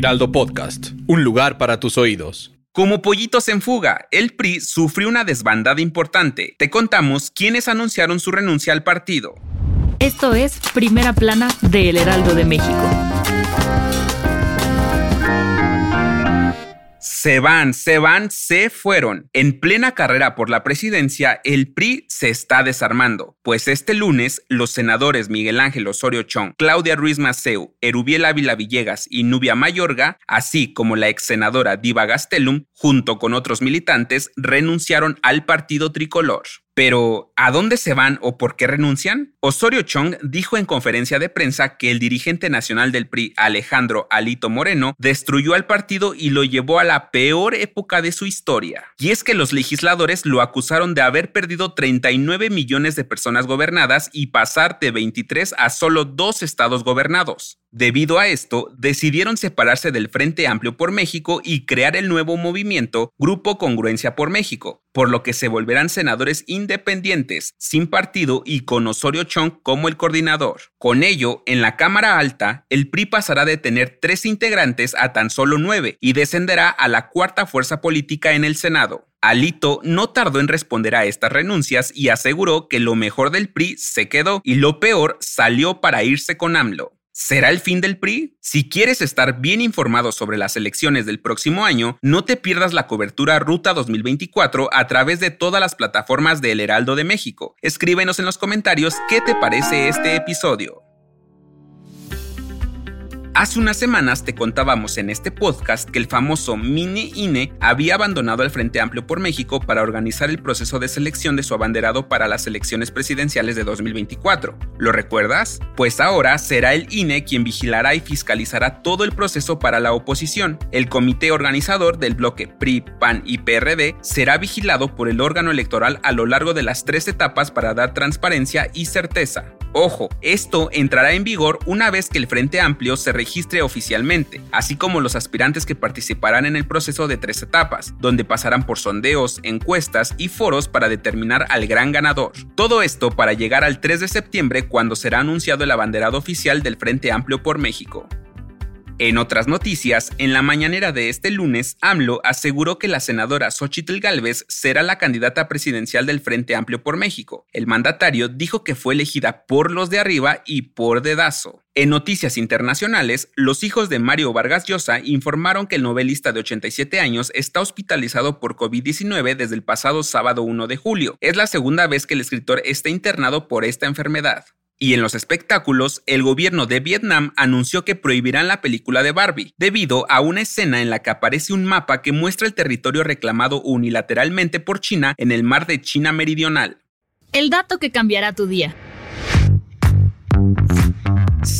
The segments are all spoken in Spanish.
Heraldo Podcast, un lugar para tus oídos. Como pollitos en fuga, el PRI sufrió una desbandada importante. Te contamos quiénes anunciaron su renuncia al partido. Esto es Primera Plana de El Heraldo de México. Se van, se van, se fueron. En plena carrera por la presidencia, el PRI se está desarmando, pues este lunes los senadores Miguel Ángel Osorio Chong, Claudia Ruiz Maceu, Erubiel Ávila Villegas y Nubia Mayorga, así como la ex senadora Diva Gastelum, junto con otros militantes, renunciaron al partido tricolor. Pero, ¿a dónde se van o por qué renuncian? Osorio Chong dijo en conferencia de prensa que el dirigente nacional del PRI, Alejandro Alito Moreno, destruyó al partido y lo llevó a la peor época de su historia. Y es que los legisladores lo acusaron de haber perdido 39 millones de personas gobernadas y pasar de 23 a solo dos estados gobernados. Debido a esto, decidieron separarse del Frente Amplio por México y crear el nuevo movimiento Grupo Congruencia por México, por lo que se volverán senadores independientes, sin partido y con Osorio Chong como el coordinador. Con ello, en la Cámara Alta, el PRI pasará de tener tres integrantes a tan solo nueve y descenderá a la cuarta fuerza política en el Senado. Alito no tardó en responder a estas renuncias y aseguró que lo mejor del PRI se quedó y lo peor salió para irse con AMLO. ¿Será el fin del PRI? Si quieres estar bien informado sobre las elecciones del próximo año, no te pierdas la cobertura Ruta 2024 a través de todas las plataformas de El Heraldo de México. Escríbenos en los comentarios qué te parece este episodio. Hace unas semanas te contábamos en este podcast que el famoso mini INE había abandonado el Frente Amplio por México para organizar el proceso de selección de su abanderado para las elecciones presidenciales de 2024. ¿Lo recuerdas? Pues ahora será el INE quien vigilará y fiscalizará todo el proceso para la oposición. El comité organizador del bloque PRI, PAN y PRD será vigilado por el órgano electoral a lo largo de las tres etapas para dar transparencia y certeza. Ojo, esto entrará en vigor una vez que el Frente Amplio se registre oficialmente, así como los aspirantes que participarán en el proceso de tres etapas, donde pasarán por sondeos, encuestas y foros para determinar al gran ganador. Todo esto para llegar al 3 de septiembre cuando será anunciado el abanderado oficial del Frente Amplio por México. En otras noticias, en la mañanera de este lunes, AMLO aseguró que la senadora Xochitl Gálvez será la candidata presidencial del Frente Amplio por México. El mandatario dijo que fue elegida por los de arriba y por dedazo. En noticias internacionales, los hijos de Mario Vargas Llosa informaron que el novelista de 87 años está hospitalizado por COVID-19 desde el pasado sábado 1 de julio. Es la segunda vez que el escritor está internado por esta enfermedad. Y en los espectáculos, el gobierno de Vietnam anunció que prohibirán la película de Barbie, debido a una escena en la que aparece un mapa que muestra el territorio reclamado unilateralmente por China en el mar de China Meridional. El dato que cambiará tu día.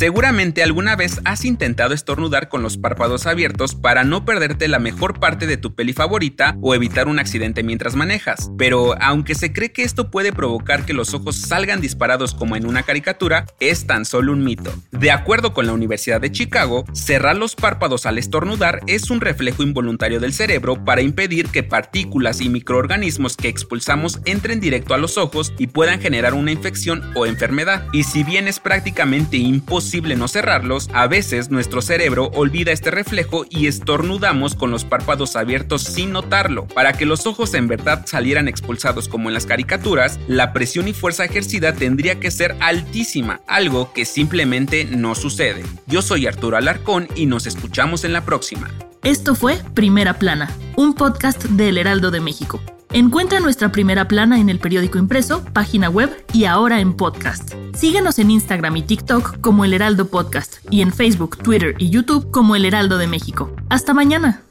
Seguramente alguna vez has intentado estornudar con los párpados abiertos para no perderte la mejor parte de tu peli favorita o evitar un accidente mientras manejas. Pero aunque se cree que esto puede provocar que los ojos salgan disparados como en una caricatura, es tan solo un mito. De acuerdo con la Universidad de Chicago, cerrar los párpados al estornudar es un reflejo involuntario del cerebro para impedir que partículas y microorganismos que expulsamos entren directo a los ojos y puedan generar una infección o enfermedad. Y si bien es prácticamente imposible no cerrarlos, a veces nuestro cerebro olvida este reflejo y estornudamos con los párpados abiertos sin notarlo. Para que los ojos en verdad salieran expulsados como en las caricaturas, la presión y fuerza ejercida tendría que ser altísima, algo que simplemente no sucede. Yo soy Arturo Alarcón y nos escuchamos en la próxima. Esto fue Primera Plana, un podcast del Heraldo de México. Encuentra nuestra primera plana en el periódico impreso, página web y ahora en podcast. Síguenos en Instagram y TikTok como El Heraldo Podcast y en Facebook, Twitter y YouTube como El Heraldo de México. Hasta mañana.